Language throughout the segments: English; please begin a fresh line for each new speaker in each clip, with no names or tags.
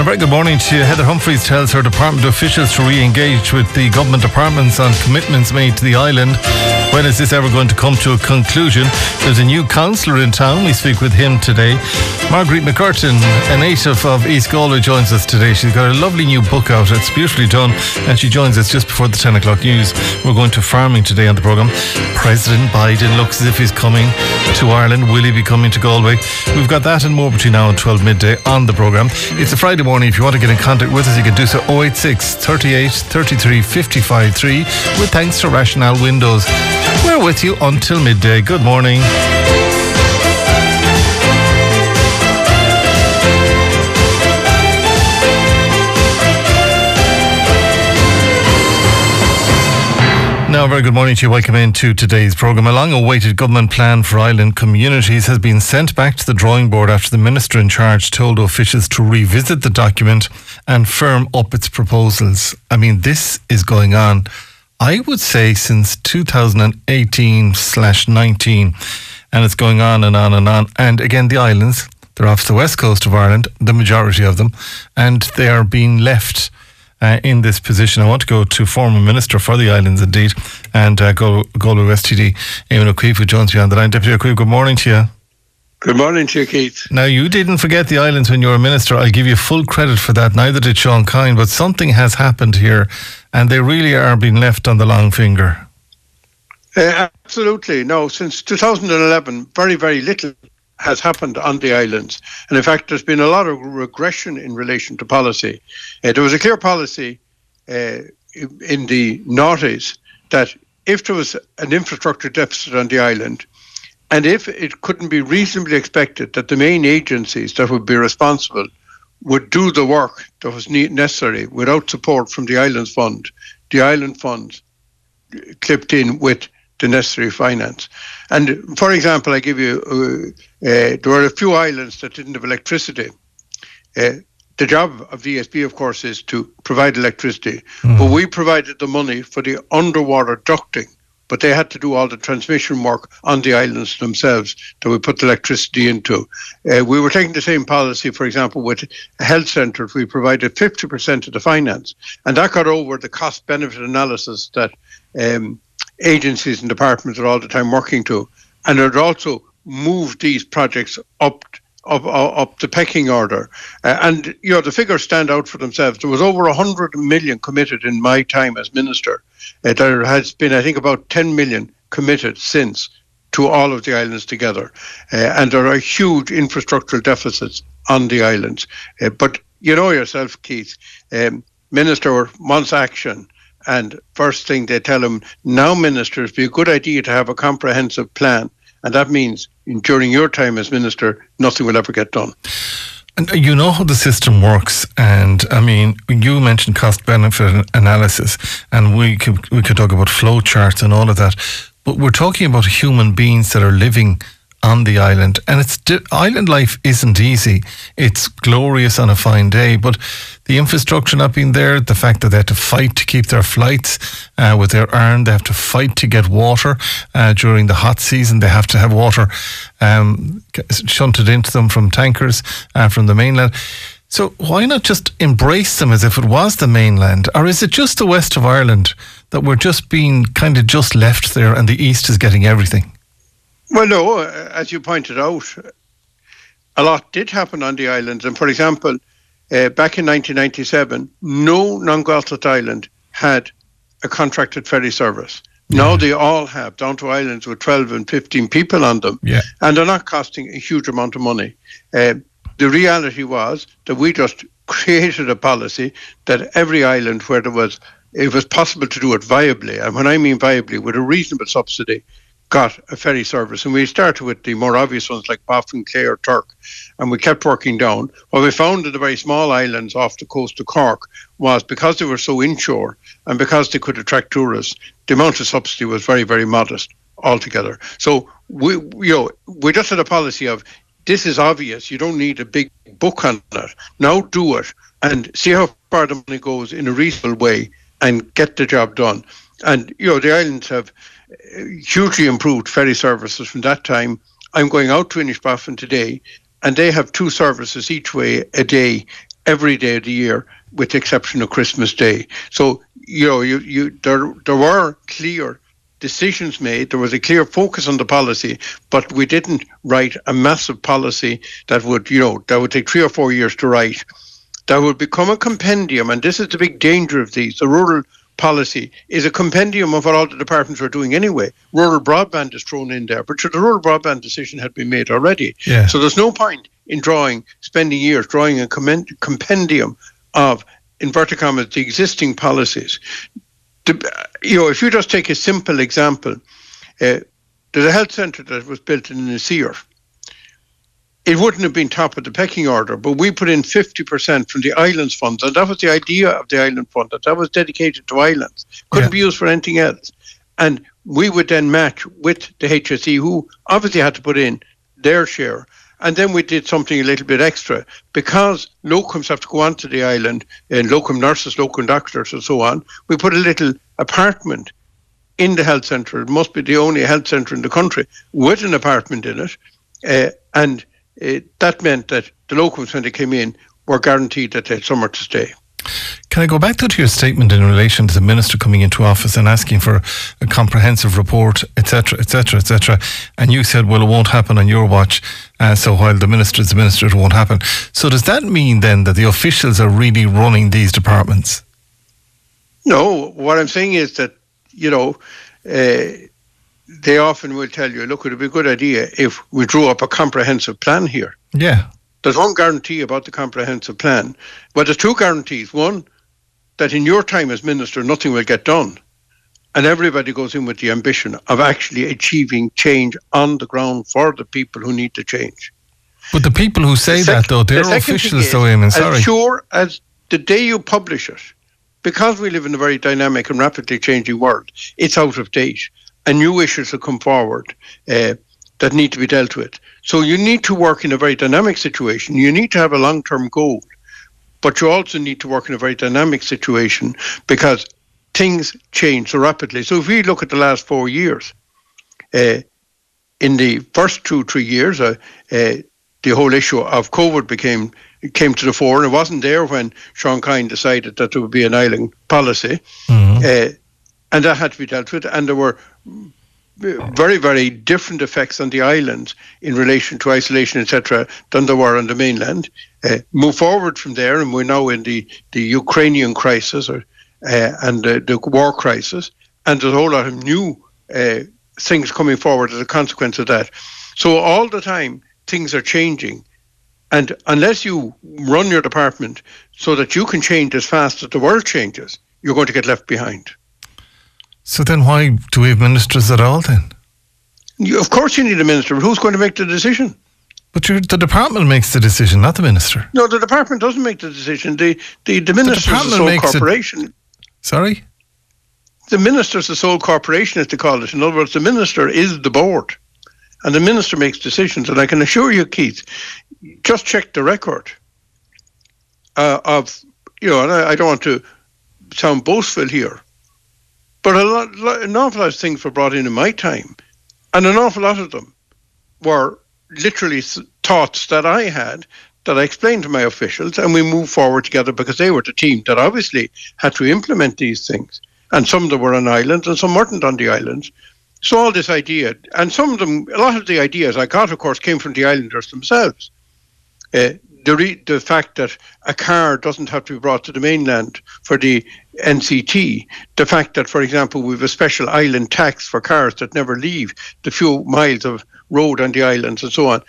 And a very good morning to. Heather Humphreys tells her department officials to re engage with the government departments on commitments made to the island. When is this ever going to come to a conclusion? There's a new councillor in town. We speak with him today. Marguerite McCurtain, a native of East Galway, joins us today. She's got a lovely new book out. It's beautifully done, and she joins us just before the 10 o'clock news. We're going to farming today on the programme. President Biden looks as if he's coming to Ireland. Will he be coming to Galway? We've got that and more between now and 12 midday on the programme. It's a Friday morning. If you want to get in contact with us, you can do so 086 38 33 55 3 with thanks to Rationel Windows. We're with you until midday. Good morning. Now, very good morning to you. Welcome into today's programme. A long awaited government plan for island communities has been sent back to the drawing board after the minister in charge told officials to revisit the document and firm up its proposals. I mean, this is going on, I would say, since 2018 slash 19, and it's going on and on and on. And again, the islands, they're off the west coast of Ireland, the majority of them, and they are being left uh, in this position. I want to go to former Minister for the Islands, indeed, and uh, Gal- Galway West TD, Eamon Ó Cuív, who joins me on the line. Deputy Ó Cuív, good morning to you.
Good morning to you, Keith.
Now, you didn't forget the islands when you were a minister. I'll give you full credit for that. Neither did Sean Kyne, but something has happened here, and they really are being left on the long finger.
Uh, absolutely. No, since 2011, very, very little has happened on the islands. And in fact, there's been a lot of regression in relation to policy. Uh, there was a clear policy uh, in the noughties that if there was an infrastructure deficit on the island, and if it couldn't be reasonably expected that the main agencies that would be responsible would do the work that was necessary without support from the Islands Fund, the Island Fund clipped in with the necessary finance. And for example, I give you, uh, uh, there were a few islands that didn't have electricity. Uh, the job of ESB, of course, is to provide electricity, mm. but we provided the money for the underwater ducting. But they had to do all the transmission work on the islands themselves that we put the electricity into. Uh, we were taking the same policy, for example, with health centres. We provided 50% of the finance, and that got over the cost benefit analysis that um, agencies and departments are all the time working to, and it also moved these projects up up up the pecking order. Uh, and you know the figures stand out for themselves. There was over hundred million committed in my time as minister. Uh, there has been, I think, about ten million committed since to all of the islands together, uh, and there are huge infrastructural deficits on the islands. Uh, but you know yourself, Keith. Um, minister wants action and first thing they tell them, now ministers, be a good idea to have a comprehensive plan. And that means during your time as minister, nothing will ever get done.
And uh, you know how the system works, and I mean, you mentioned cost benefit analysis, and we could we could talk about flow charts and all of that, but we're talking about human beings that are living on the island. And it's island life isn't easy. It's glorious on a fine day, but the infrastructure not being there, the fact that they have to fight to keep their flights uh, with their iron, they have to fight to get water uh, during the hot season. They have to have water um, shunted into them from tankers uh, from the mainland. So why not just embrace them as if it was the mainland? Or is it just the west of Ireland that we're just being kind of just left there and the east is getting everything?
Well, no, uh, as you pointed out, a lot did happen on the islands. And for example, uh, back in 1997, no non Gaeltacht island had a contracted ferry service. Now they all have down to islands with 12 and 15 people on them.
Yeah.
And they're not costing a huge amount of money. Uh, the reality was that we just created a policy that every island where there was it was possible to do it viably, and when I mean viably, with a reasonable subsidy, got a ferry service. And we started with the more obvious ones like Bofin, Clare, Turk, and we kept working down. What we found in the very small islands off the coast of Cork was because they were so inshore and because they could attract tourists, the amount of subsidy was very, very modest altogether. So we, you know, we just had a policy of this is obvious. You don't need a big book on it. Now do it and see how far the money goes in a reasonable way and get the job done. And you know, the islands have hugely improved ferry services from that time. I'm going out to Inishbofin today, and they have two services each way a day every day of the year, with the exception of Christmas Day. So you know, you you there there were clear decisions made. There was a clear focus on the policy, but we didn't write a massive policy that would, you know, that would take three or four years to write. That would become a compendium, and this is the big danger of these. The rural policy is a compendium of what all the departments are doing anyway. Rural broadband is thrown in there, but the rural broadband decision had been made already.
Yeah.
So there's no point in drawing, spending years drawing a compendium of inverted commas the existing policies the, you know, if you just take a simple example, uh, there's a health centre that was built in Nasir. It wouldn't have been top of the pecking order, but we put in 50% from the islands fund, and that was the idea of the island fund, that that was dedicated to islands, couldn't yeah. be used for anything else. And we would then match with the HSE, who obviously had to put in their share. And then we did something a little bit extra because locums have to go onto the island and locum nurses, locum doctors, and so on. We put a little apartment in the health centre. It must be the only health centre in the country with an apartment in it. Uh, and uh, that meant that the locals, when they came in, were guaranteed that they had somewhere to stay.
Can I go back to your statement in relation to the minister coming into office and asking for a comprehensive report, etc., etc., etc.? And you said, well, it won't happen on your watch. Uh, so while the minister is the minister, it won't happen. So does that mean then that the officials are really running these departments?
No, what I'm saying is that, you know, uh, they often will tell you, look, it would be a good idea if we drew up a comprehensive plan here.
Yeah.
There's one guarantee about the comprehensive plan. Well, there's two guarantees. One, that in your time as minister, nothing will get done. And everybody goes in with the ambition of actually achieving change on the ground for the people who need to change.
But the people who say sec- that, though, they're the officials, though, Eamon. Sorry.
As sure as the day you publish it, because we live in a very dynamic and rapidly changing world, it's out of date. And new issues have come forward uh, that need to be dealt with. So you need to work in a very dynamic situation. You need to have a long term goal, but you also need to work in a very dynamic situation because things change so rapidly. So if we look at the last four years, uh, in the first two, three years, uh, uh, the whole issue of COVID became came to the fore, and it wasn't there when Sean Kyne decided that there would be an island policy, mm-hmm. and that had to be dealt with. And there were very, very different effects on the island in relation to isolation, etc., than there were on the mainland. Uh, move forward from there, and we're now in the, the Ukrainian crisis or, uh, and the war crisis, and there's a whole lot of new uh, things coming forward as a consequence of that. So all the time, things are changing. And unless you run your department so that you can change as fast as the world changes, you're going to get left behind.
So then why do we have ministers at all then?
You, of course you need a minister, but who's going to make the decision?
But the department makes the decision, not the minister.
No, the department doesn't make the decision. The the, the minister is the sole corporation. It,
sorry?
The minister is the sole corporation, as they call it. In other words, the minister is the board. And the minister makes decisions. And I can assure you, Keith, just check the record uh, of, you know, and I, I don't want to sound boastful here, but a lot, an awful lot of things were brought in in my time, and an awful lot of them were literally thoughts that I had that I explained to my officials, and we moved forward together because they were the team that obviously had to implement these things. And some of them were on islands, and some weren't on the islands. So all this idea, and some of them, a lot of the ideas I got, of course, came from the islanders themselves. Uh, the, re- the fact that a car doesn't have to be brought to the mainland for the NCT, the fact that, for example, we have a special island tax for cars that never leave the few miles of road on the islands and so on,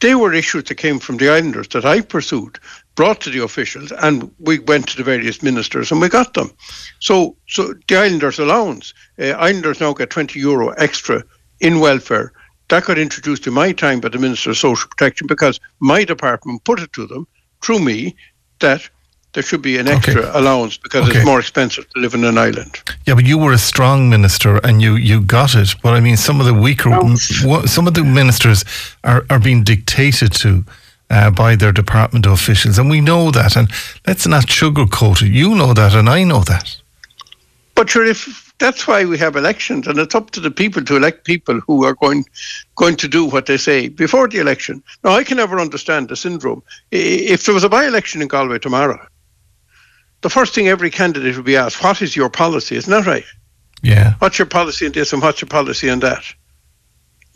they were issues that came from the islanders that I pursued, brought to the officials, and we went to the various ministers and we got them. So, so the islanders' allowance, uh, islanders now get 20 euro extra in welfare that got introduced in my time by the Minister of Social Protection because my department put it to them through me that there should be an extra okay. allowance because okay. it's more expensive to live in an island.
Yeah, but you were a strong minister and you, you got it. But I mean, some of the weaker, no. some of the ministers are, are being dictated to uh, by their department officials, and we know that. And let's not sugarcoat it. You know that, and I know that.
But sure, if that's why we have elections, and it's up to the people to elect people who are going going to do what they say before the election. Now, I can never understand the syndrome. If there was a by-election in Galway tomorrow, the first thing every candidate would be asked, "What is your policy?" Isn't that right?
Yeah.
What's your policy in this and what's your policy on that?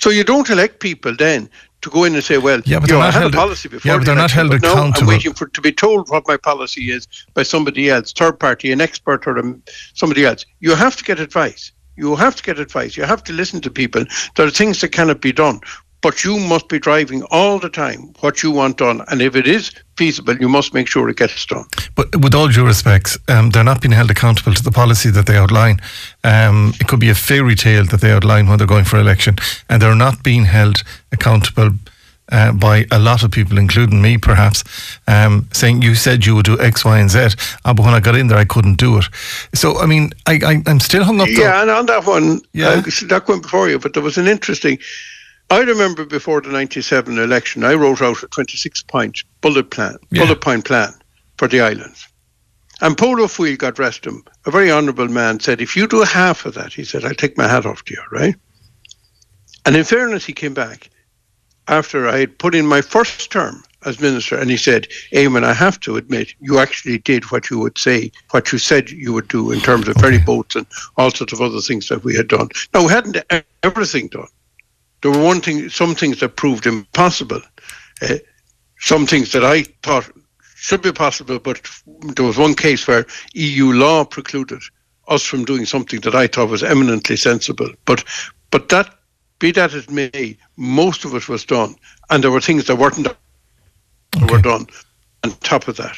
So you don't elect people then to go in and say, well,
yeah, but
you know,
I
had
held,
a policy before.
Yeah, but they're
election,
not held accountable.
I'm waiting for to be told what my policy is by somebody else, third party, an expert or a, somebody else. You have to get advice. You have to get advice. You have to listen to people. There are things that cannot be done but you must be driving all the time what you want done. And if it is feasible, you must make sure it gets done.
But with all due respect, um, they're not being held accountable to the policy that they outline. Um, it could be a fairy tale that they outline when they're going for election, and they're not being held accountable. Uh, by a lot of people, including me, perhaps, um, saying you said you would do X, Y, and Z, uh, but when I got in there, I couldn't do it. So, I mean, I, I, am still hung up.
Yeah, though. and on that one,
yeah.
Uh, that went before you, but there was an interesting. I remember before the 97 election, I wrote out a 26 point bullet plan, yeah. bullet point plan for the islands. And Pól Ó Foighil got rest him, a very honourable man, said, if you do half of that, he said, I'll take my hat off to you, right? And in fairness, he came back after I had put in my first term as minister, and he said, Eamon, I have to admit, you actually did what you would say, what you said you would do in terms of ferry boats and all sorts of other things that we had done. Now, we hadn't everything done there were one thing, some things that proved impossible. Uh, some things that I thought should be possible, but there was one case where EU law precluded us from doing something that I thought was eminently sensible. But but that be that as may, most of it was done, and there were things that weren't okay. were done on top of that.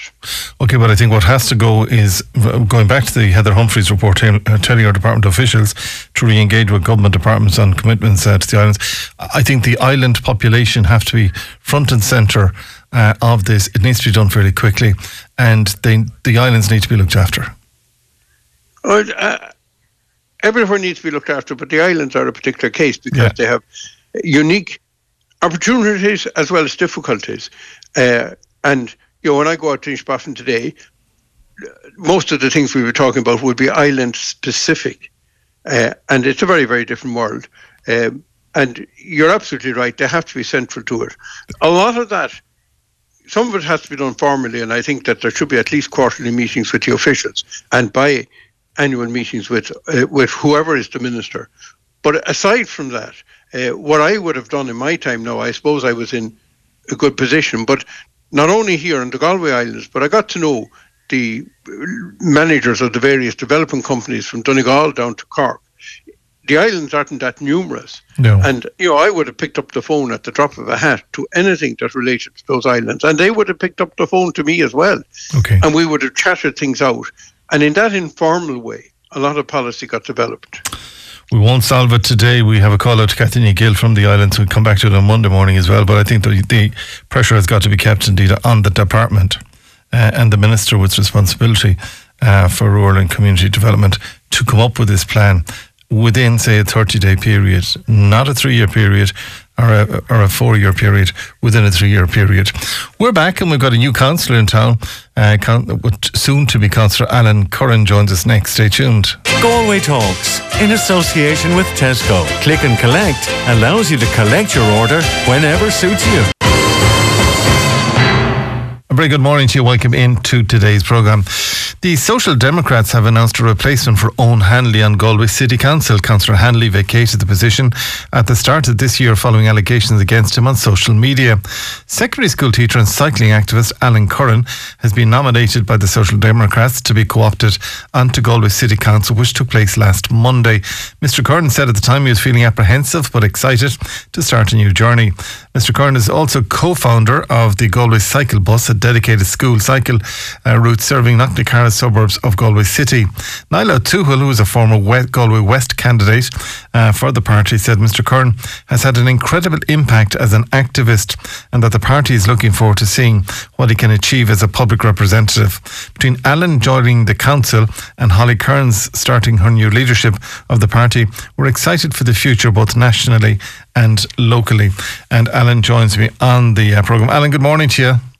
Okay, but I think what has to go is going back to the Heather Humphreys report, uh, telling our department officials to re engage with government departments on commitments uh, to the islands. I think the island population have to be front and centre uh, of this. It needs to be done fairly quickly, and they, the islands need to be looked after.
Uh, everywhere needs to be looked after, but the islands are a particular case because yeah. they have unique opportunities as well as difficulties. Uh, and you know, when I go out to Inishbofin today, most of the things we were talking about would be island specific. Uh, and it's a very, very different world. Um, and you're absolutely right, they have to be central to it. A lot of that, some of it has to be done formally, and I think that there should be at least quarterly meetings with the officials and by annual meetings with uh, with whoever is the minister. But aside from that, uh, what I would have done in my time now, I suppose I was in a good position, but not only here in the Galway Islands, but I got to know the managers of the various development companies from Donegal down to Cork. The islands aren't that numerous.
No.
And, you know, I would have picked up the phone at the drop of a hat to anything that related to those islands. And they would have picked up the phone to me as well.
Okay.
And we would have chatted things out. And in that informal way, a lot of policy got developed.
We won't solve it today. We have a call out to Kathleen Gill from the islands. We'll come back to it on Monday morning as well. But I think the, the pressure has got to be kept indeed on the department uh, and the minister with responsibility uh, for rural and community development to come up with this plan within, say, a 30 day period, not a three year period or a, or a four year period within a three year period. We're back and we've got a new councillor in town, uh, soon to be Councillor Alan Curran joins us next. Stay tuned.
Galway Talks in association with Tesco. Click and Collect allows you to collect your order whenever suits you.
A very good morning to you. Welcome into today's programme. The Social Democrats have announced a replacement for Owen Hanley on Galway City Council. Councillor Hanley vacated the position at the start of this year following allegations against him on social media. Secondary school teacher and cycling activist Alan Curran has been nominated by the Social Democrats to be co opted onto Galway City Council, which took place last Monday. Mr. Curran said at the time he was feeling apprehensive but excited to start a new journey. Mr. Curran is also co founder of the Galway Cycle Bus, dedicated school cycle uh, route serving Knocknacarra suburbs of Galway City. Niall Ó Tuathail, who is a former West, Galway West candidate uh, for the party, said Mr. Curran has had an incredible impact as an activist and that the party is looking forward to seeing what he can achieve as a public representative. Between Alan joining the council and Holly Cairns starting her new leadership of the party, we're excited for the future both nationally and locally. And Alan joins me on the uh, programme. Alan, good morning to you.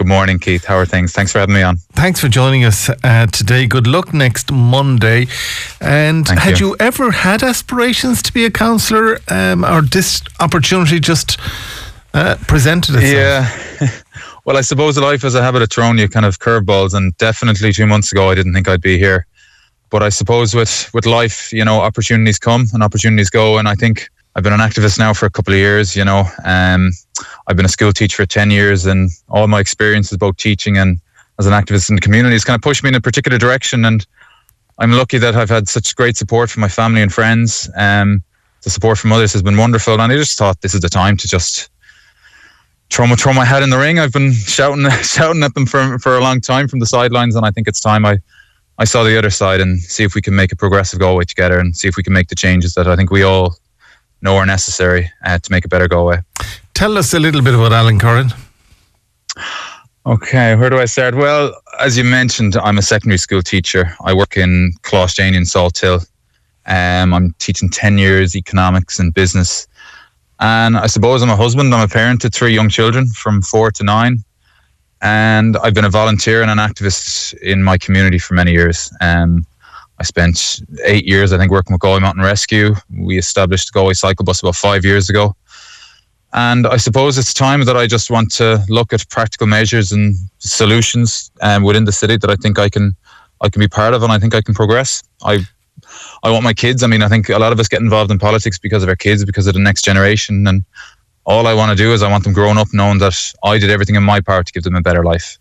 Good morning, Keith. How are things? Thanks for having me on.
Thanks for joining us uh, today. Good luck next Monday. And
Thank
had
you.
you. ever had aspirations to be a councillor, um, or this opportunity just uh, presented itself?
Yeah. well, I suppose life has a habit of throwing you kind of curveballs, and definitely two months ago, I didn't think I'd be here. But I suppose with with life, you know, opportunities come and opportunities go, and I think I've been an activist now for a couple of years. You know, um, I've been a school teacher for ten years, and all my experiences, both teaching and as an activist in the community, has kind of pushed me in a particular direction. And I'm lucky that I've had such great support from my family and friends. Um, the support from others has been wonderful, and I just thought this is the time to just throw my throw my head in the ring. I've been shouting shouting at them for for a long time from the sidelines, and I think it's time I I saw the other side and see if we can make a progressive Galway together and see if we can make the changes that I think we all know are necessary uh, to make a better Galway.
Tell us a little bit about Alan Curran.
Okay, where do I start? Well, as you mentioned, I'm a secondary school teacher. I work in Closs in Salt Hill. Um, I'm teaching 10 years economics and business. And I suppose I'm a husband. I'm a parent to three young children from four to nine. And I've been a volunteer and an activist in my community for many years. Um, I spent eight years, I think, working with Galway Mountain Rescue. We established Galway Cycle Bus about five years ago. And I suppose it's time that I just want to look at practical measures and solutions um, within the city that I think I can I can be part of and I think I can progress. I I want my kids. I mean, I think a lot of us get involved in politics because of our kids, because of the next generation. And all I want to do is I want them growing up knowing that I did everything in my power to give them a better life.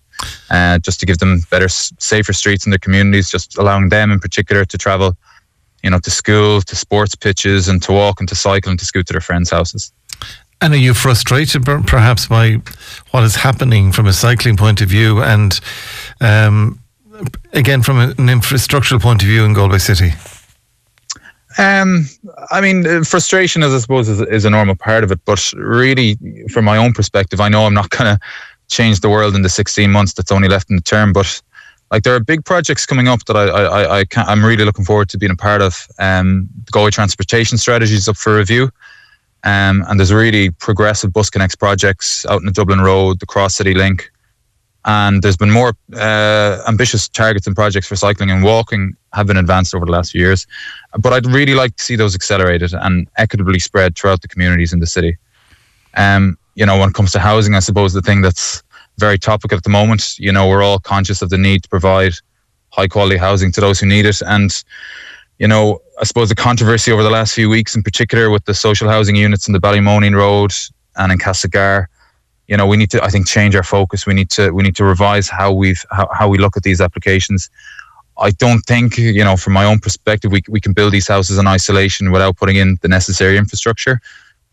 Uh, just to give them better, safer streets in their communities, just allowing them in particular to travel, you know, to school, to sports pitches, and to walk and to cycle and to scoot to their friends' houses.
And are you frustrated perhaps by what is happening from a cycling point of view and um, again from an infrastructural point of view in Galway City?
Um, I mean, uh, frustration, as I suppose, is, is a normal part of it. But really, from my own perspective, I know I'm not going to change the world in the 16 months that's only left in the term. But like, there are big projects coming up that I, I, I, I can, I'm really looking forward to being a part of. Um, the Galway transportation strategy is up for review. Um, and there's really progressive bus connects projects out in the Dublin Road, the Cross City Link, and there's been more uh, ambitious targets and projects for cycling and walking have been advanced over the last few years. But I'd really like to see those accelerated and equitably spread throughout the communities in the city. Um, you know, when it comes to housing, I suppose the thing that's very topical at the moment, you know, we're all conscious of the need to provide high quality housing to those who need it. And, you know, I suppose the controversy over the last few weeks, in particular with the social housing units in the Ballymoneen Road and in Castlegar, you know, we need to, I think, change our focus. We need to, we need to revise how we've, how, how we look at these applications. I don't think, you know, from my own perspective, we, we can build these houses in isolation without putting in the necessary infrastructure,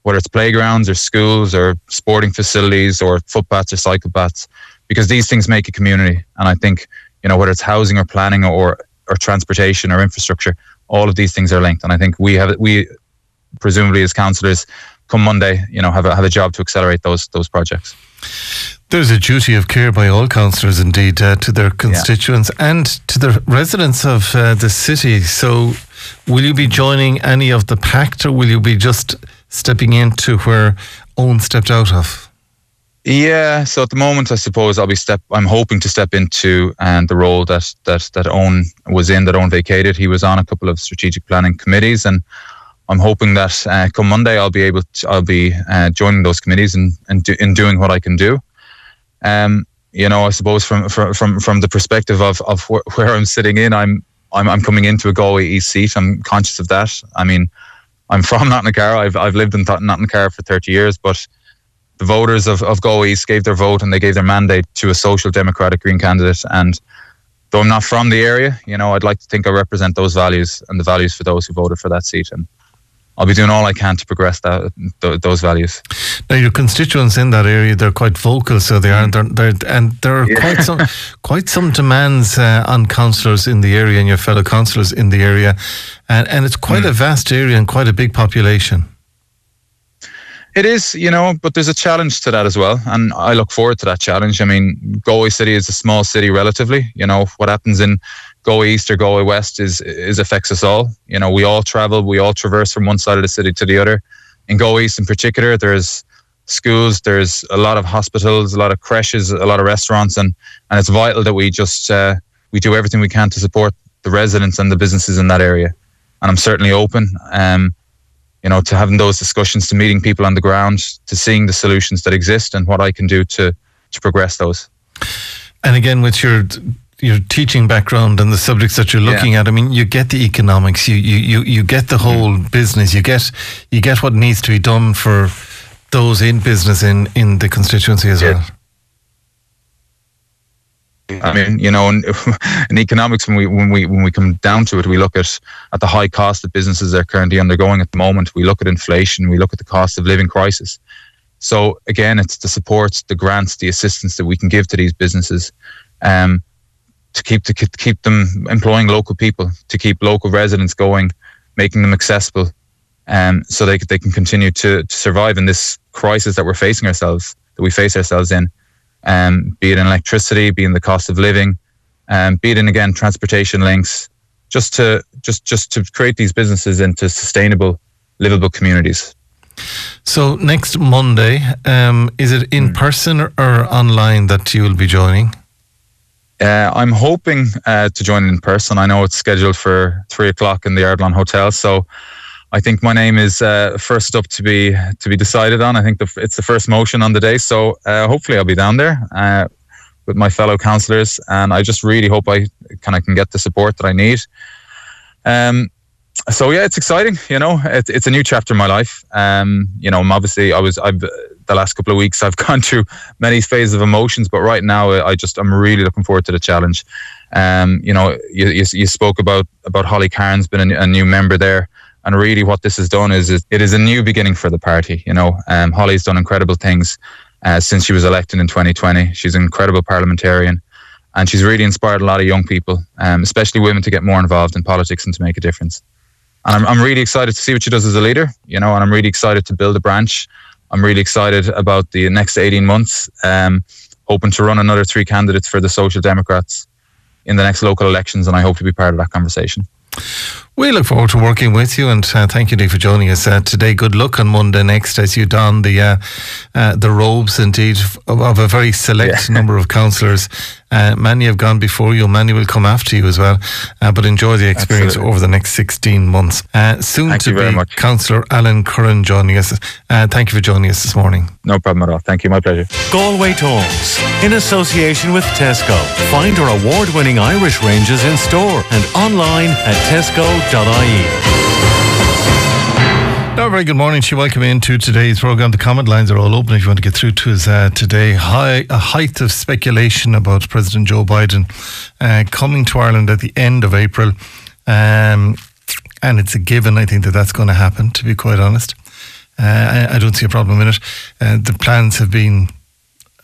whether it's playgrounds or schools or sporting facilities or footpaths or cycle paths, because these things make a community. And I think, you know, whether it's housing or planning or, or transportation or infrastructure, all of these things are linked. And I think we have, we presumably as councillors, come Monday, you know, have a, have a job to accelerate those those projects.
There's a duty of care by all councillors, indeed, uh, to their constituents yeah. and to the residents of uh, the city. So, will you be joining any of the pact, or will you be just stepping into where Owen stepped out of?
Yeah, so at the moment, I suppose I'll be step. I'm hoping to step into and uh, the role that that that Owen was in, that Owen vacated. He was on a couple of strategic planning committees, and I'm hoping that uh, come Monday I'll be able to, I'll be uh, joining those committees and and do, in doing what I can do. Um, you know, I suppose from from from, from the perspective of of wh- where I'm sitting in, I'm I'm I'm coming into a Galway East seat. I'm conscious of that. I mean, I'm from Nottingham. I've I've lived in Nottingham for 30 years, but the voters of, of Galway East gave their vote and they gave their mandate to a social democratic green candidate. And though I'm not from the area, you know, I'd like to think I represent those values and the values for those who voted for that seat. And I'll be doing all I can to progress that th- those values.
Now, your constituents in that area, they're quite vocal, so they are. They're, they're, and there are yeah. quite some quite some demands uh, on councillors in the area and your fellow councillors in the area, and, and it's quite mm. a vast area and quite a big population.
It is, you know, but there's a challenge to that as well, and I look forward to that challenge. I mean, Galway City is a small city relatively. You know, what happens in Galway East or Galway West is is affects us all. You know, we all travel, we all traverse from one side of the city to the other. In Galway East, in particular, there's schools, there's a lot of hospitals, a lot of creches, a lot of restaurants, and and it's vital that we just uh, we do everything we can to support the residents and the businesses in that area. And I'm certainly open, um, you know, to having those discussions, to meeting people on the ground, to seeing the solutions that exist and what I can do to to progress those.
And again, with your your teaching background and the subjects that you're looking
Yeah.
at, I mean, you get the economics, you you you, you get the whole business, you get you get what needs to be done for those in business in in the constituency as
Yeah.
well.
I mean, you know, in, in economics, when we when we when we come down to it, we look at at the high cost that businesses are currently undergoing at the moment. We look at inflation. We look at the cost of living crisis. So again, it's the supports, the grants, the assistance that we can give to these businesses, um, to keep to keep- them employing local people, to keep local residents going, making them accessible, um, so they they can continue to, to survive in this crisis that we're facing ourselves, that we face ourselves in um, be it in electricity, be it in the cost of living, um, be it in again transportation links, just to just just to create these businesses into sustainable, livable communities.
So next Monday, um, is it in person or, or online that you will be joining?
Uh, I'm hoping uh, to join in person. I know it's scheduled for three o'clock in the Ardilaun Hotel, so I think my name is uh, first up to be to be decided on. I think the, it's the first motion on the day, so uh, hopefully I'll be down there uh, with my fellow councillors, and I just really hope I kind of can get the support that I need. Um, so yeah, it's exciting. You know, it, it's a new chapter in my life. Um, you know, I'm obviously I was I've the last couple of weeks I've gone through many phases of emotions, but right now I just I'm really looking forward to the challenge. Um, you know, you, you, you spoke about about Holly Cairns been a, a new member there, and really what this has done is, is it is a new beginning for the party. You know, um, Holly's done incredible things uh, since she was elected in 2020. She's an incredible parliamentarian. And she's really inspired a lot of young people, um, especially women, to get more involved in politics and to make a difference. And I'm, I'm really excited to see what she does as a leader, you know, and I'm really excited to build a branch. I'm really excited about the next 18 months, um, hoping to run another three candidates for the Social Democrats in the next local elections, and I hope to be part of that conversation.
We look forward to working with you, and uh, thank you, Dee, for joining us uh, today. Good luck on Monday next as you don the uh, uh, the robes, indeed, of, of a very select
Yeah.
number of councillors. Uh, many have gone before you, many will come after you as well. Uh, but enjoy the experience
Absolutely.
over the next 16 months. Uh, soon
Thank
to
you very
be. Councillor Alan Curran joining us. Uh, thank you for joining us this morning.
No problem at all. Thank you. My pleasure.
Galway Talks, in association with Tesco. Find our award winning Irish ranges in store and online at tesco.ie.
Very good morning to you. Welcome into today's programme. The comment lines are all open if you want to get through to us uh, today. High, a height of speculation about President Joe Biden uh, coming to Ireland at the end of April. Um, and it's a given, I think, that that's going to happen, to be quite honest. Uh, I, I don't see a problem in it. Uh, the plans have been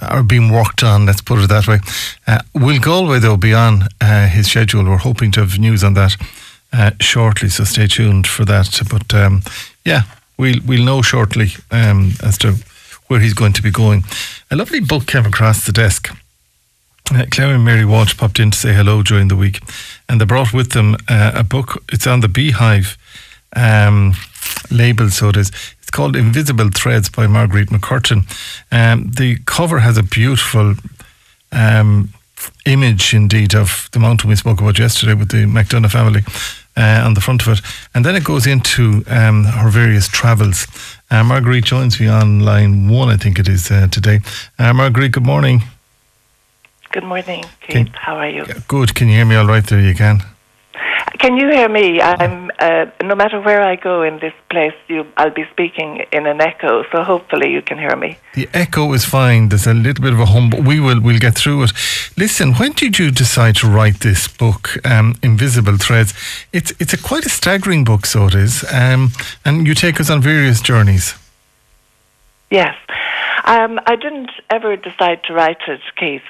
are being worked on, let's put it that way. Uh, will Galway, though, be on uh, his schedule? We're hoping to have news on that uh, shortly, so stay tuned for that. But um, yeah, we'll, we'll know shortly um, as to where he's going to be going. A lovely book came across the desk. Uh, Claire and Mary Walsh popped in to say hello during the week, and they brought with them uh, a book. It's on the Beehive um, label, so it is. It's called Invisible Threads by Marguerite McCurtain. Um, the cover has a beautiful um, image, indeed, of the mountain we spoke about yesterday with the McDonough family uh, on the front of it. And then it goes into um, her various travels. Uh, Marguerite joins me on line one, I think it is uh, today. Uh, Marguerite, good morning.
Good morning,
Can-
How are you?
Good. Can you hear me all right there? You can.
Can you hear me? I'm uh, no matter where I go in this place, you I'll be speaking in an echo, so hopefully you can hear me.
The echo is fine. There's a little bit of a hum, but we will we'll get through it. Listen, when did you decide to write this book, um, Invisible Threads? It's it's a quite a staggering book, so it is. Um, and you take us on various journeys.
Yes, um, I didn't ever decide to write it, Keith.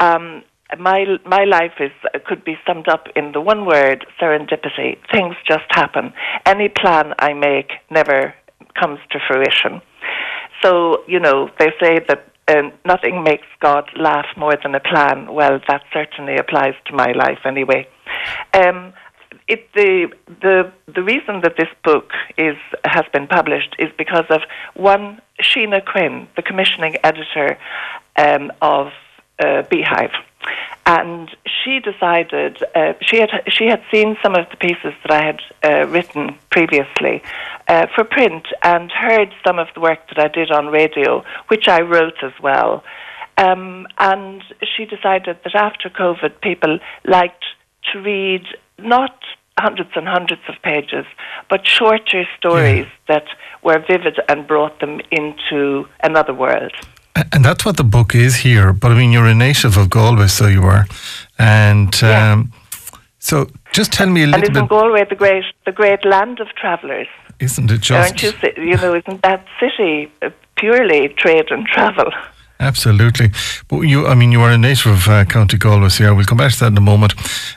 Um, my my life is could be summed up in the one word serendipity. Things just happen. Any plan I make never comes to fruition. So you know they say that uh, nothing makes God laugh more than a plan. Well, that certainly applies to my life anyway. Um, it, the the the reason that this book is has been published is because of one Sheena Quinn, the commissioning editor um, of uh, Beehive and she decided uh, she had she had seen some of the pieces that I had uh, written previously uh, for print and heard some of the work that I did on radio, which I wrote as well. Um, and she decided that after COVID, people liked to read not hundreds and hundreds of pages, but shorter stories yeah. that were vivid and brought them into another world.
And that's what the book is here. But I mean, you're a native of Galway, so you are. And yeah. um, so just tell me a little
and isn't
bit.
Galway the great, the great land of travellers?
Isn't it just?
Aren't you, you know, isn't that city purely trade and travel?
Absolutely. But you, I mean, you are a native of uh, County Galway, so yeah, we'll come back to that in a moment.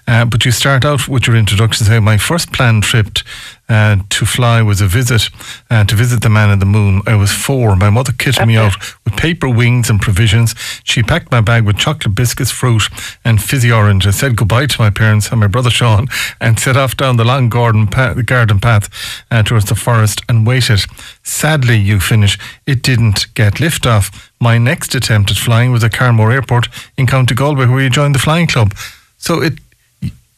Uh, but you start out with your introduction saying, My first planned trip uh, to fly was a visit uh, to visit the man in the moon. I was four. My mother kitted me out with paper wings and provisions. She packed my bag with chocolate biscuits, fruit, and fizzy orange. I said goodbye to my parents and my brother Sean and set off down the long garden path, garden path uh, towards the forest and waited. Sadly, you finish, it didn't get liftoff. My next attempt at flying was at Carnmore Airport in County Galway, where you joined the flying club. So it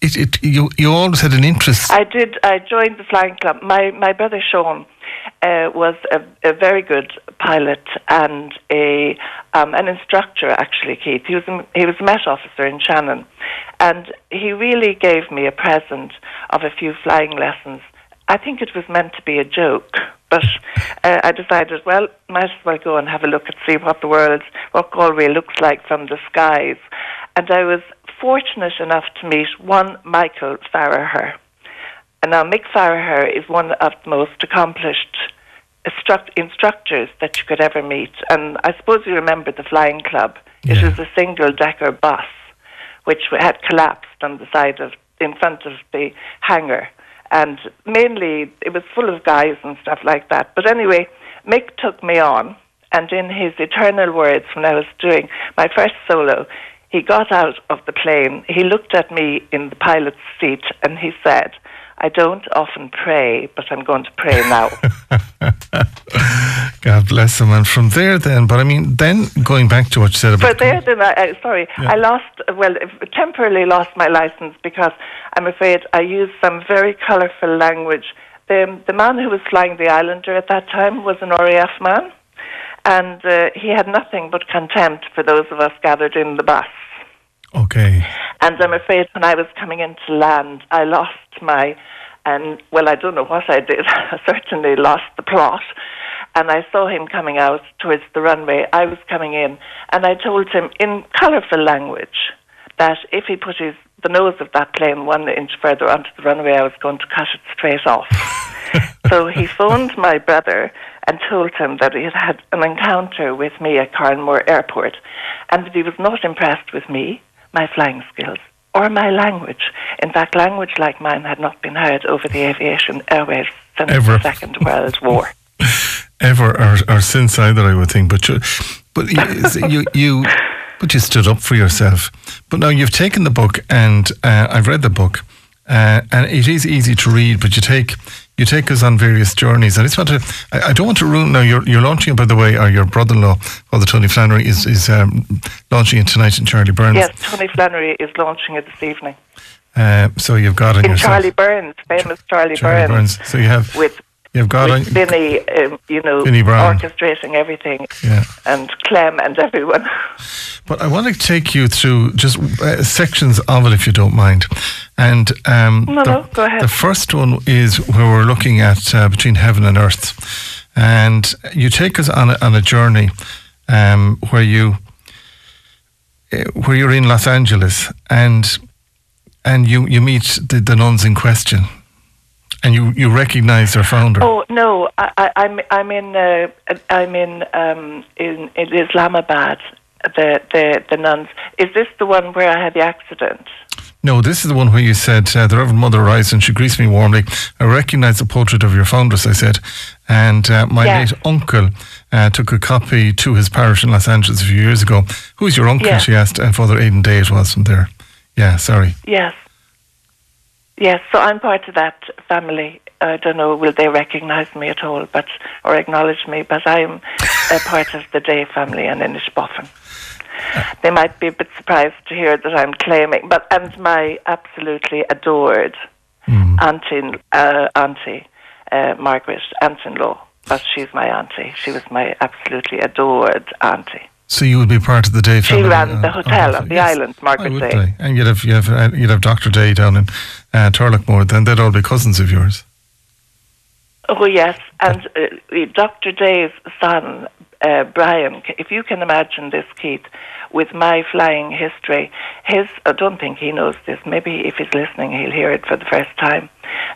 it, it, you, you always had an interest.
I did. I joined the flying club. My my brother Sean uh, was a, a, very good pilot and a um, an instructor. Actually, Keith, he was a, he was a Met officer in Shannon, and he really gave me a present of a few flying lessons. I think it was meant to be a joke, but uh, I decided, well, might as well go and have a look and see what the world, what Galway looks like from the skies. And I was fortunate enough to meet one Michael Farraher. And now Mick Farraher is one of the most accomplished instructors that you could ever meet. And I suppose you remember the Flying Club. Yeah. It was a single decker bus which had collapsed on the side of, in front of the hangar. And mainly it was full of guys and stuff like that. But anyway, Mick took me on. And in his eternal words, when I was doing my first solo, he got out of the plane, he looked at me in the pilot's seat, and he said, I don't often pray, but I'm going to pray now.
God bless him. And from there, then, but I mean, then going back to what you said about.
But there, then, I, sorry, yeah. I lost, well, temporarily lost my license because I'm afraid I used some very colourful language. The, the man who was flying the Islander at that time was an RAF man and uh, he had nothing but contempt for those of us gathered in the bus.
Okay.
And I'm afraid when I was coming into land, I lost my, and well, I don't know what I did. I certainly lost the plot. And I saw him coming out towards the runway. I was coming in, and I told him in colourful language that if he put his the nose of that plane one inch further onto the runway, I was going to cut it straight off. so he phoned my brother and told him that he had had an encounter with me at Carnmore Airport and that he was not impressed with me, my flying skills, or my language. In fact, language like mine had not been heard over the aviation airways since Ever. the Second World War.
Ever or, or since either, I would think. But you, but you, you, you, but you stood up for yourself. But now you've taken the book, and uh, I've read the book, uh, and it is easy to read. But you take you take us on various journeys. I just want to, I, I don't want to ruin, now you're, you're launching by the way, or your brother-in-law, Father Tony Flannery, is, is um, launching it tonight in Charlie Byrne's.
Yes, Tony Flannery is launching it this evening.
Uh, so you've got
in yourself, Charlie Byrne's, famous Charlie,
Charlie
Byrne's.
Byrne's. So you have
with
You've got
with Vinny, um, you know, orchestrating everything,
yeah.
and Clem and everyone.
But I want to take you through just uh, sections of it, if you don't mind. And um,
no,
the,
no, go ahead.
The first one is where we're looking at uh, between heaven and earth, and you take us on a, on a journey um, where you uh, where you're in Los Angeles and and you you meet the, the nuns in question and you, you recognise their founder?
Oh no, I, am I'm, I'm in uh, I'm in um, in, in Islamabad. The, the the nuns. Is this the one where I had the accident?
No, this is the one where you said uh, the Reverend Mother arrives and she greets me warmly. I recognise the portrait of your foundress. I said, and uh, my yes. late uncle uh, took a copy to his parish in Los Angeles a few years ago. Who's your uncle? Yes. She asked, and Father Aidan Day it was from there. Yeah, sorry.
Yes. Yes, so I'm part of that family. I don't know, will they recognise me at all, but or acknowledge me? But I'm a part of the Day family in Inishbofin. They might be a bit surprised to hear that I'm claiming, but and my absolutely adored
Mm.
auntie, uh, auntie uh, Margaret, aunt-in-law, but she's my auntie. She was my absolutely adored auntie.
So you would be part of the Day
She
family.
ran the
uh,
hotel on the
Yes.
island, Margaret
would
Day.
And you'd have you have uh, you'd have Doctor Day down in uh, Turloughmore. Then they'd all be cousins of yours.
Oh yes, and uh, Dr. Day's son, uh, Brian. If you can imagine this, Keith, with my flying history, his. I don't think he knows this. Maybe if he's listening, he'll hear it for the first time.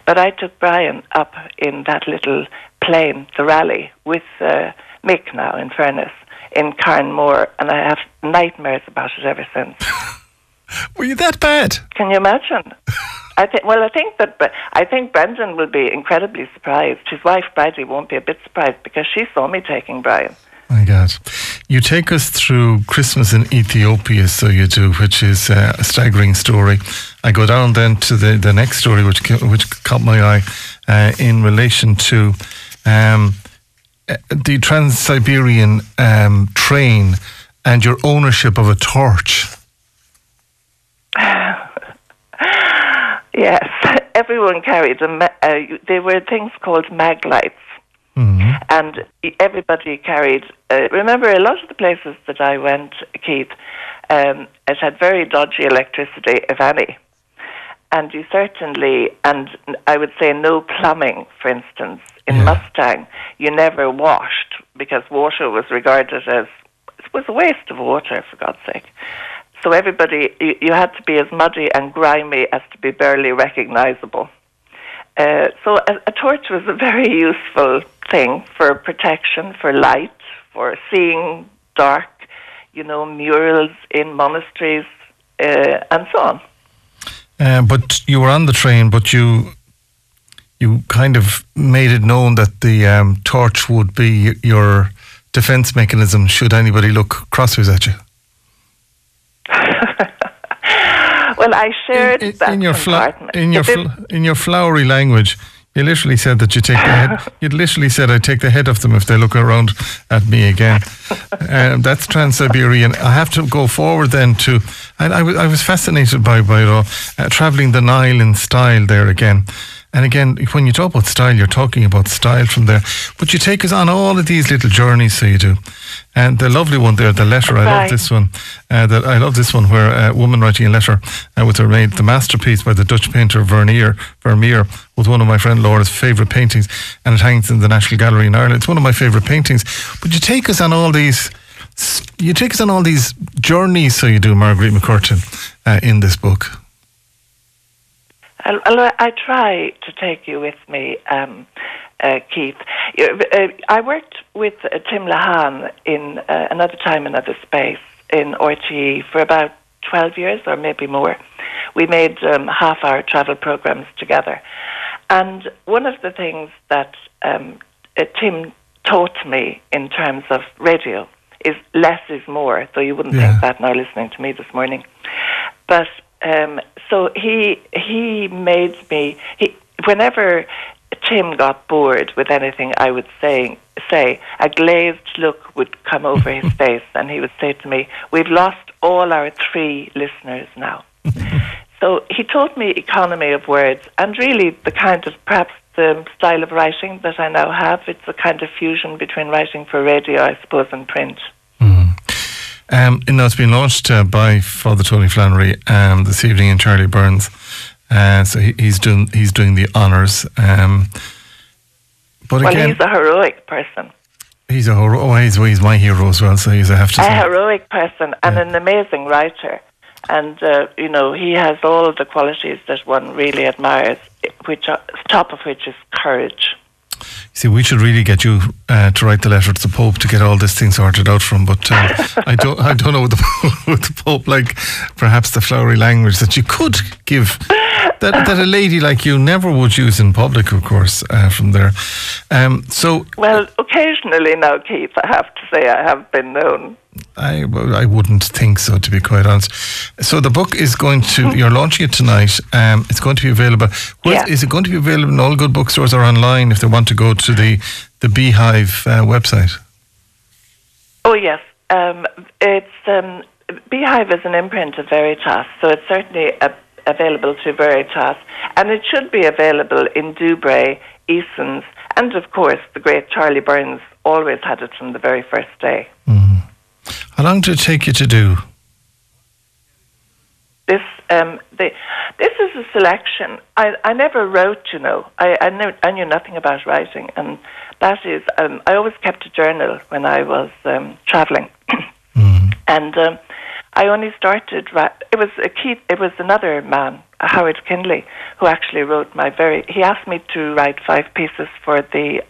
But I took Brian up in that little plane, the rally, with uh, Mick. Now, in fairness, in Carnmore, and I have nightmares about it ever since.
Were you that bad?
Can you imagine? I think. Well, I think that. But I think Brendan will be incredibly surprised. His wife Bradley won't be a bit surprised because she saw me taking Brian.
My God. You take us through Christmas in Ethiopia, so you do, which is uh, a staggering story. I go down then to the, the next story, which which caught my eye uh, in relation to um, the Trans Siberian um, train and your ownership of a torch.
Yes, everyone carried a. Ma- uh, they were things called mag lights,
Mhm.
and everybody carried. Uh, remember, a lot of the places that I went, Keith, um, it had very dodgy electricity, if any. And you certainly, and I would say no plumbing, for instance. In
Yeah.
Mustang, you never washed because water was regarded as it was a waste of water, for God's sake. So everybody, you, you had to be as muddy and grimy as to be barely recognizable. Uh, so a, a torch was a very useful thing for protection, for light, for seeing dark, you know, murals in monasteries, uh, and so on.
Uh, but you were on the train, but you you kind of made it known that the um, torch would be your defense mechanism should anybody look crossways at you.
Well, I shared
in, in-
that
in your fla- in your fl- in your flowery language, you literally said that you take the head. You literally said I take the head of them if they look around at me again. um, that's Trans-Siberian. I have to go forward then to. And I was I was fascinated by by it all. Uh, traveling the Nile in style there again. And again, when you talk about style, you're talking about style from there. But you take us on all of these little journeys, so you do. And the lovely one there, the letter, I love this one. Uh, that I love this one where a woman writing a letter uh, with her maid, the masterpiece by the Dutch painter Vermeer, Vermeer, was one of my friend Laura's favourite paintings, and it hangs in the National Gallery in Ireland. It's one of my favourite paintings. But you take us on all these, you take us on all these journeys, so you do, Marguerite McCurtain, uh, in this book.
I'll, I'll- try to take you with me, um, uh, Keith. Uh, I worked with uh, Tim Lahan in uh, another time, another space in RTE for about 12 years or maybe more. We made um, half hour travel programs together. And one of the things that um, uh, Tim taught me in terms of radio is less is more, though you wouldn't
Yeah.
think that now listening to me this morning. But um, so he he made me he whenever Tim got bored with anything I would say say a glazed look would come over his face and he would say to me, "We've lost all our three listeners now." so he taught me economy of words and really the kind of perhaps the style of writing that I now have. It's a kind of fusion between writing for radio, I suppose, and print.
Um, you know, it's been launched uh, by Father Tony Flannery um, this evening in Charlie Byrne's. Uh, so he, he's doing he's doing the honours. Um, but
Well,
again,
he's a heroic person.
he's a hero. Oh, he's, he's my hero as well. So he's I have to
a
say.
heroic person and an amazing writer. And, uh, you know, he has all the qualities that one really admires, which are, top of which is courage.
See, we should really get you uh, to write the letter to the Pope to get all this thing sorted out from. But uh, I don't, I don't know what the, with the Pope, like perhaps the flowery language that you could give that that a lady like you never would use in public, of course. Uh, from there, um, so
Well, occasionally now, Keith, I have to say I have been known.
I I wouldn't think so, to be quite honest. So the book is going to you're launching it tonight. Um, it's going to be available. Where,
Yeah.
Is it going to be available in all good bookstores or online if they want to go to the the Beehive uh, website?
Oh yes, um, it's um, Beehive is an imprint of Veritas, so it's certainly a, available to Veritas, and it should be available in Dubray, Eason's, and of course the great Charlie Byrne's always had it from the very first day.
Mm. How long did it take you to do?
This um, the, this is a selection. I, I never wrote, you know. I I knew, I knew nothing about writing, and that is um, I always kept a journal when I was um, traveling,
mm.
and um, I only started. It was a key. It was another man, Howard Kindley, who actually wrote my very. He asked me to write five pieces for the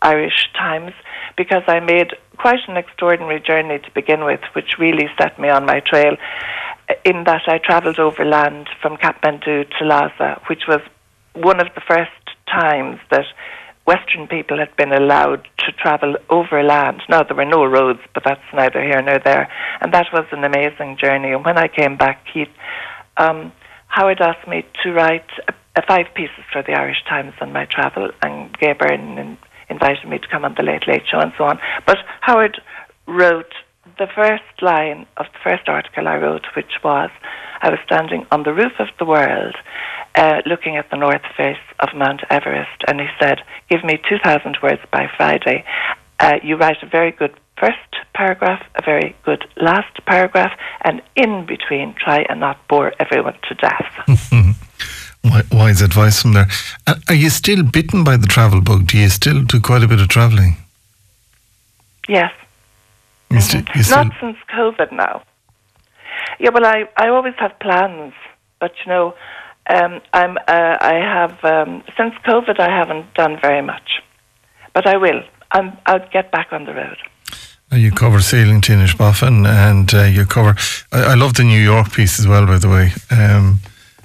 Irish Times because I made quite an extraordinary journey to begin with, which really set me on my trail. In that I travelled overland from Kathmandu to Lhasa, which was one of the first times that Western people had been allowed to travel overland. Now, there were no roads, but that's neither here nor there. And that was an amazing journey. And when I came back, Keith, um, Howard asked me to write a, a five pieces for the Irish Times on my travel, and Gay Byrne invited me to come on the Late Late Show and so on. But Howard wrote the first line of the first article I wrote, which was, I was standing on the roof of the world uh, looking at the north face of Mount Everest, and he said, Give me 2,000 words by Friday. Uh, you write a very good first paragraph, a very good last paragraph, and in between, try and not bore everyone to death.
Wise advice from there. Are you still bitten by the travel bug? Do you still do quite a bit of travelling?
Yes.
You you still-
Not since COVID now. Yeah, well, I, I always have plans, but you know, um, I'm, uh, I have, um, since COVID, I haven't done very much. But I will. I'm, I'll get back on the road.
Uh, You cover sailing to Inishbofin and uh, you cover. I, I love the New York piece as well, by the way. Um,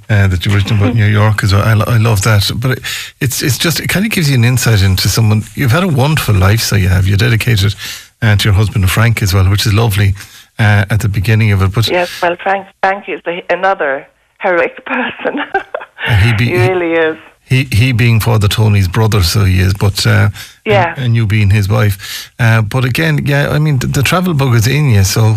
uh, that you've written about New York as well. I, I love that. But it, it's it's just it kind of gives you an insight into someone. You've had a wonderful life, so you have. You're dedicated uh, to your husband Frank as well, which is lovely uh, at the beginning of it. But
Yes, well, Frank, Frank is the, another heroic person.
he be-
he really is.
he he being Father Tony's brother, so he is. But uh,
Yeah.
and, and you being his wife. Uh, but again, yeah, I mean the, the travel bug is in you, so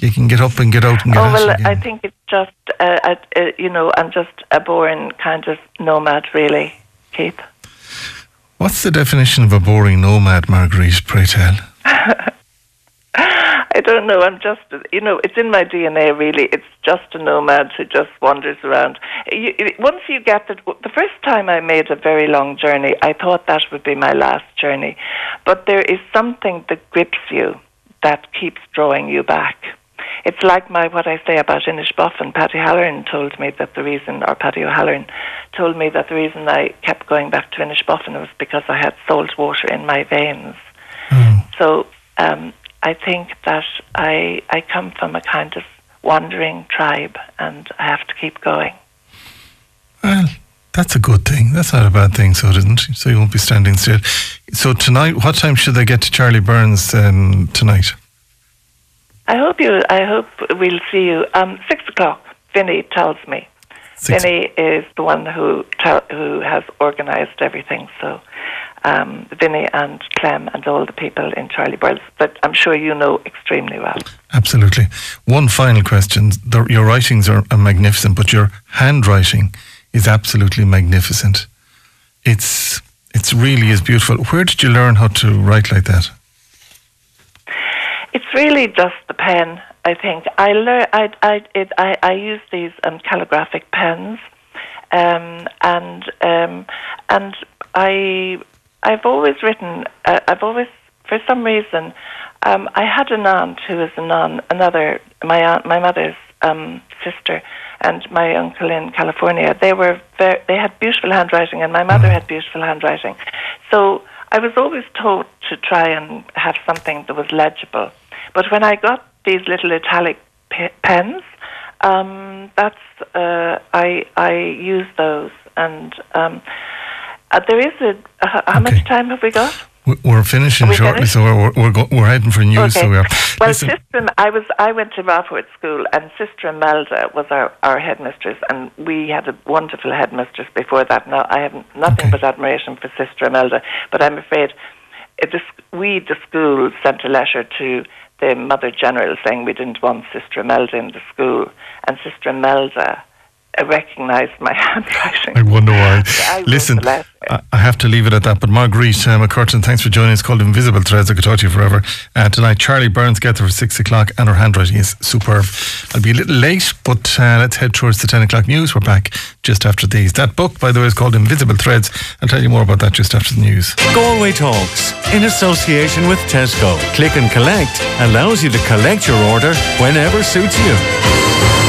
you can get up and get out and get
Oh well,
again.
I think it's just, uh, uh, uh, you know, I'm just a boring kind of nomad, really, Keith.
What's the definition of a boring nomad, Marguerite? Pray tell.
I don't know. I'm just, you know, it's in my DNA. Really, it's just a nomad who just wanders around. You, once you get the, the first time I made a very long journey, I thought that would be my last journey, but there is something that grips you that keeps drawing you back. It's like my what I say about Inishbofin. Paddy Halloran told me that the reason, or Paddy O'Halloran told me that the reason I kept going back to Inishbofin was because I had salt water in my veins. So um, I think that I I come from a kind of wandering tribe, and I have to keep going.
Well, that's a good thing. That's not a bad thing, so it isn't. So you won't be standing still. So tonight, what time should they get to Charlie Byrne's um, tonight?
I hope you. I hope we'll see you. Um, six o'clock. Vinny tells me.
Six-
Vinny is the one who tell, who has organised everything. So, um, Vinny and Clem and all the people in Charlie Byrne's that I'm sure you know extremely well.
Absolutely. One final question. The, your writings are, are magnificent, but your handwriting is absolutely magnificent. It's it's really is beautiful. Where did you learn how to write like that?
It's really just the pen. I think I learn. I I it, I, I use these um, calligraphic pens, um, and um, and I I've always written. Uh, I've always, for some reason, um, I had an aunt who was a nun. Another my aunt, my mother's um, sister, and my uncle in California. They were very, they had beautiful handwriting, and my mother had beautiful handwriting. So I was always taught to try and have something that was legible. But when I got these little italic pe- pens, um, that's uh, I I use those, and um, uh, there is a. Uh, how
Okay.
much time have we got?
We- We're finishing
we
shortly,
finished?
so we're we're, go, we're heading for news. So we are.
Well,
Listen,
Sister, I was I went to Rapport School, and Sister Imelda was our, our headmistress, and we had a wonderful headmistress before that. Now I have nothing
Okay.
but admiration for Sister Imelda, but I'm afraid the, we, the school, sent a letter to the Mother General saying we didn't want Sister Imelda in the school, and Sister Imelda uh, recognised my handwriting.
I wonder why.
I
Listen. I I have to leave it at that. But Marguerite uh, McCurtain, thanks for joining us. It's called Invisible Threads. I could talk to you forever. Uh, tonight, Charlie Byrne's gets there for six o'clock, and her handwriting is superb. I'll be a little late, but uh, let's head towards the 10 o'clock news. We're back just after these. That book, by the way, is called Invisible Threads. I'll tell you more about that just after the news.
Galway Talks, in association with Tesco. Click and Collect allows you to collect your order whenever suits you.